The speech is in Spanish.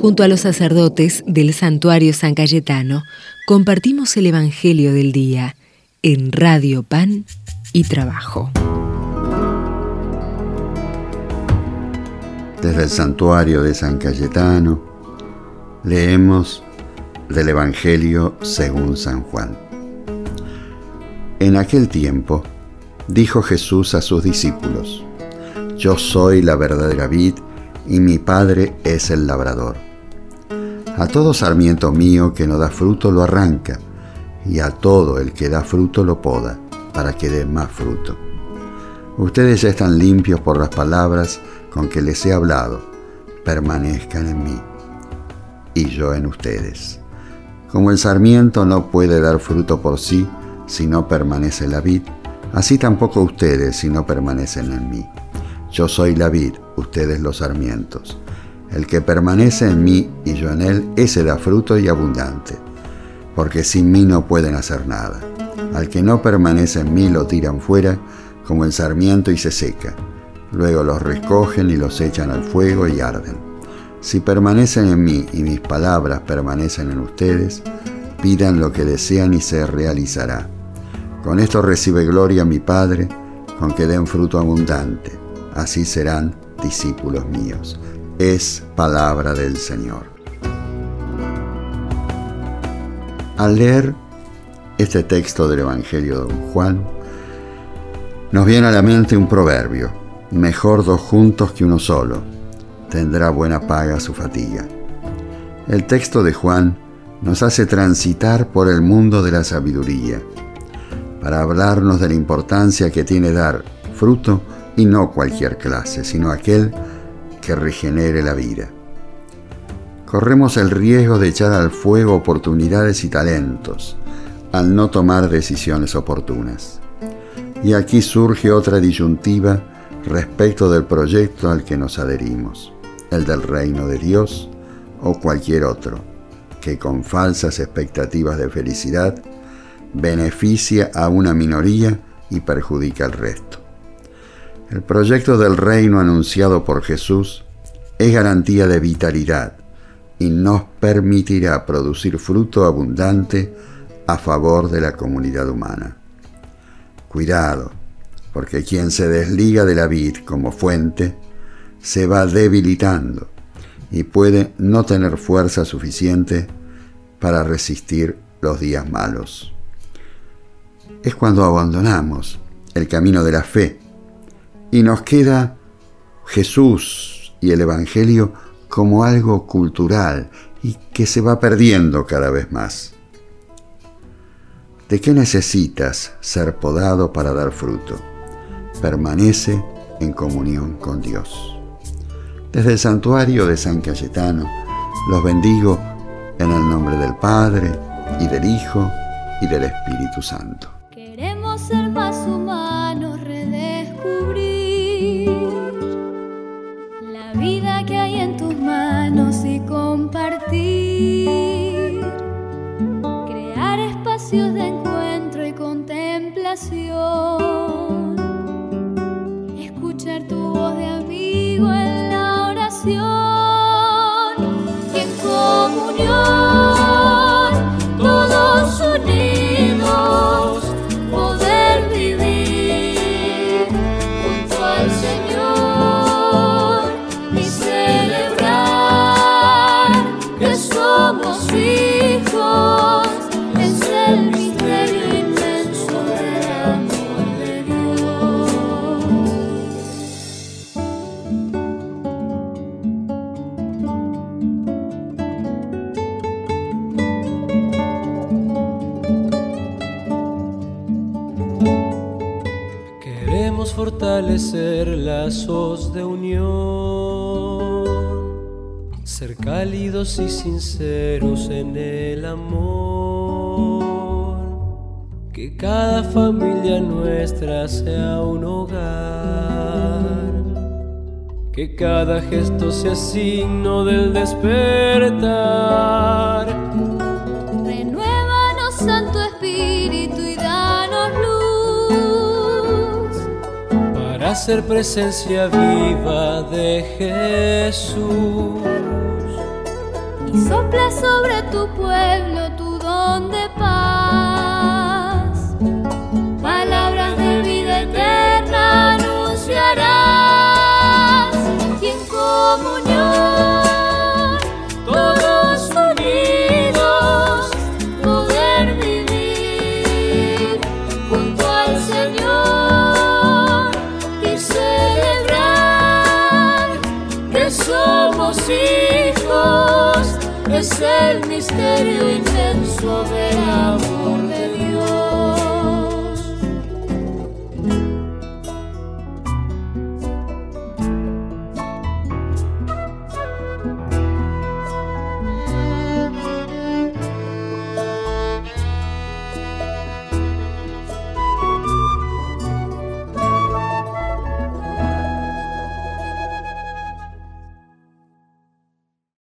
Junto a los sacerdotes del santuario San Cayetano, compartimos el Evangelio del Día en Radio Pan y Trabajo. Desde el santuario de San Cayetano leemos del Evangelio según San Juan. En aquel tiempo dijo Jesús a sus discípulos, Yo soy la verdadera vid y mi Padre es el labrador. A todo sarmiento mío que no da fruto lo arranca, y a todo el que da fruto lo poda, para que dé más fruto. Ustedes ya están limpios por las palabras con que les he hablado, permanezcan en mí, y yo en ustedes. Como el sarmiento no puede dar fruto por sí si no permanece la vid, así tampoco ustedes si no permanecen en mí. Yo soy la vid, ustedes los sarmientos. El que permanece en mí y yo en él, ese da fruto y abundante, porque sin mí no pueden hacer nada. Al que no permanece en mí lo tiran fuera como el sarmiento y se seca. Luego los recogen y los echan al fuego y arden. Si permanecen en mí y mis palabras permanecen en ustedes, pidan lo que desean y se realizará. Con esto recibe gloria mi Padre, con que den fruto abundante. Así serán discípulos míos. Es palabra del Señor. Al leer este texto del Evangelio de Don Juan, nos viene a la mente un proverbio, mejor dos juntos que uno solo tendrá buena paga su fatiga. El texto de Juan nos hace transitar por el mundo de la sabiduría, para hablarnos de la importancia que tiene dar fruto y no cualquier clase, sino aquel que regenere la vida. Corremos el riesgo de echar al fuego oportunidades y talentos al no tomar decisiones oportunas. Y aquí surge otra disyuntiva respecto del proyecto al que nos adherimos el del reino de Dios o cualquier otro, que con falsas expectativas de felicidad beneficia a una minoría y perjudica al resto. El proyecto del reino anunciado por Jesús es garantía de vitalidad y nos permitirá producir fruto abundante a favor de la comunidad humana. Cuidado, porque quien se desliga de la vid como fuente se va debilitando y puede no tener fuerza suficiente para resistir los días malos. Es cuando abandonamos el camino de la fe y nos queda Jesús y el Evangelio como algo cultural y que se va perdiendo cada vez más. ¿De qué necesitas ser podado para dar fruto? Permanece en comunión con Dios. Desde el santuario de San Cayetano los bendigo en el nombre del Padre y del Hijo y del Espíritu Santo. Queremos ser más humanos, redescubrir fortalecer lazos de unión, ser cálidos y sinceros en el amor, que cada familia nuestra sea un hogar, que cada gesto sea signo del despertar ser presencia viva de Jesús. Y sopla sobre tu pueblo hijos. Es el misterio inmenso del amor de Dios.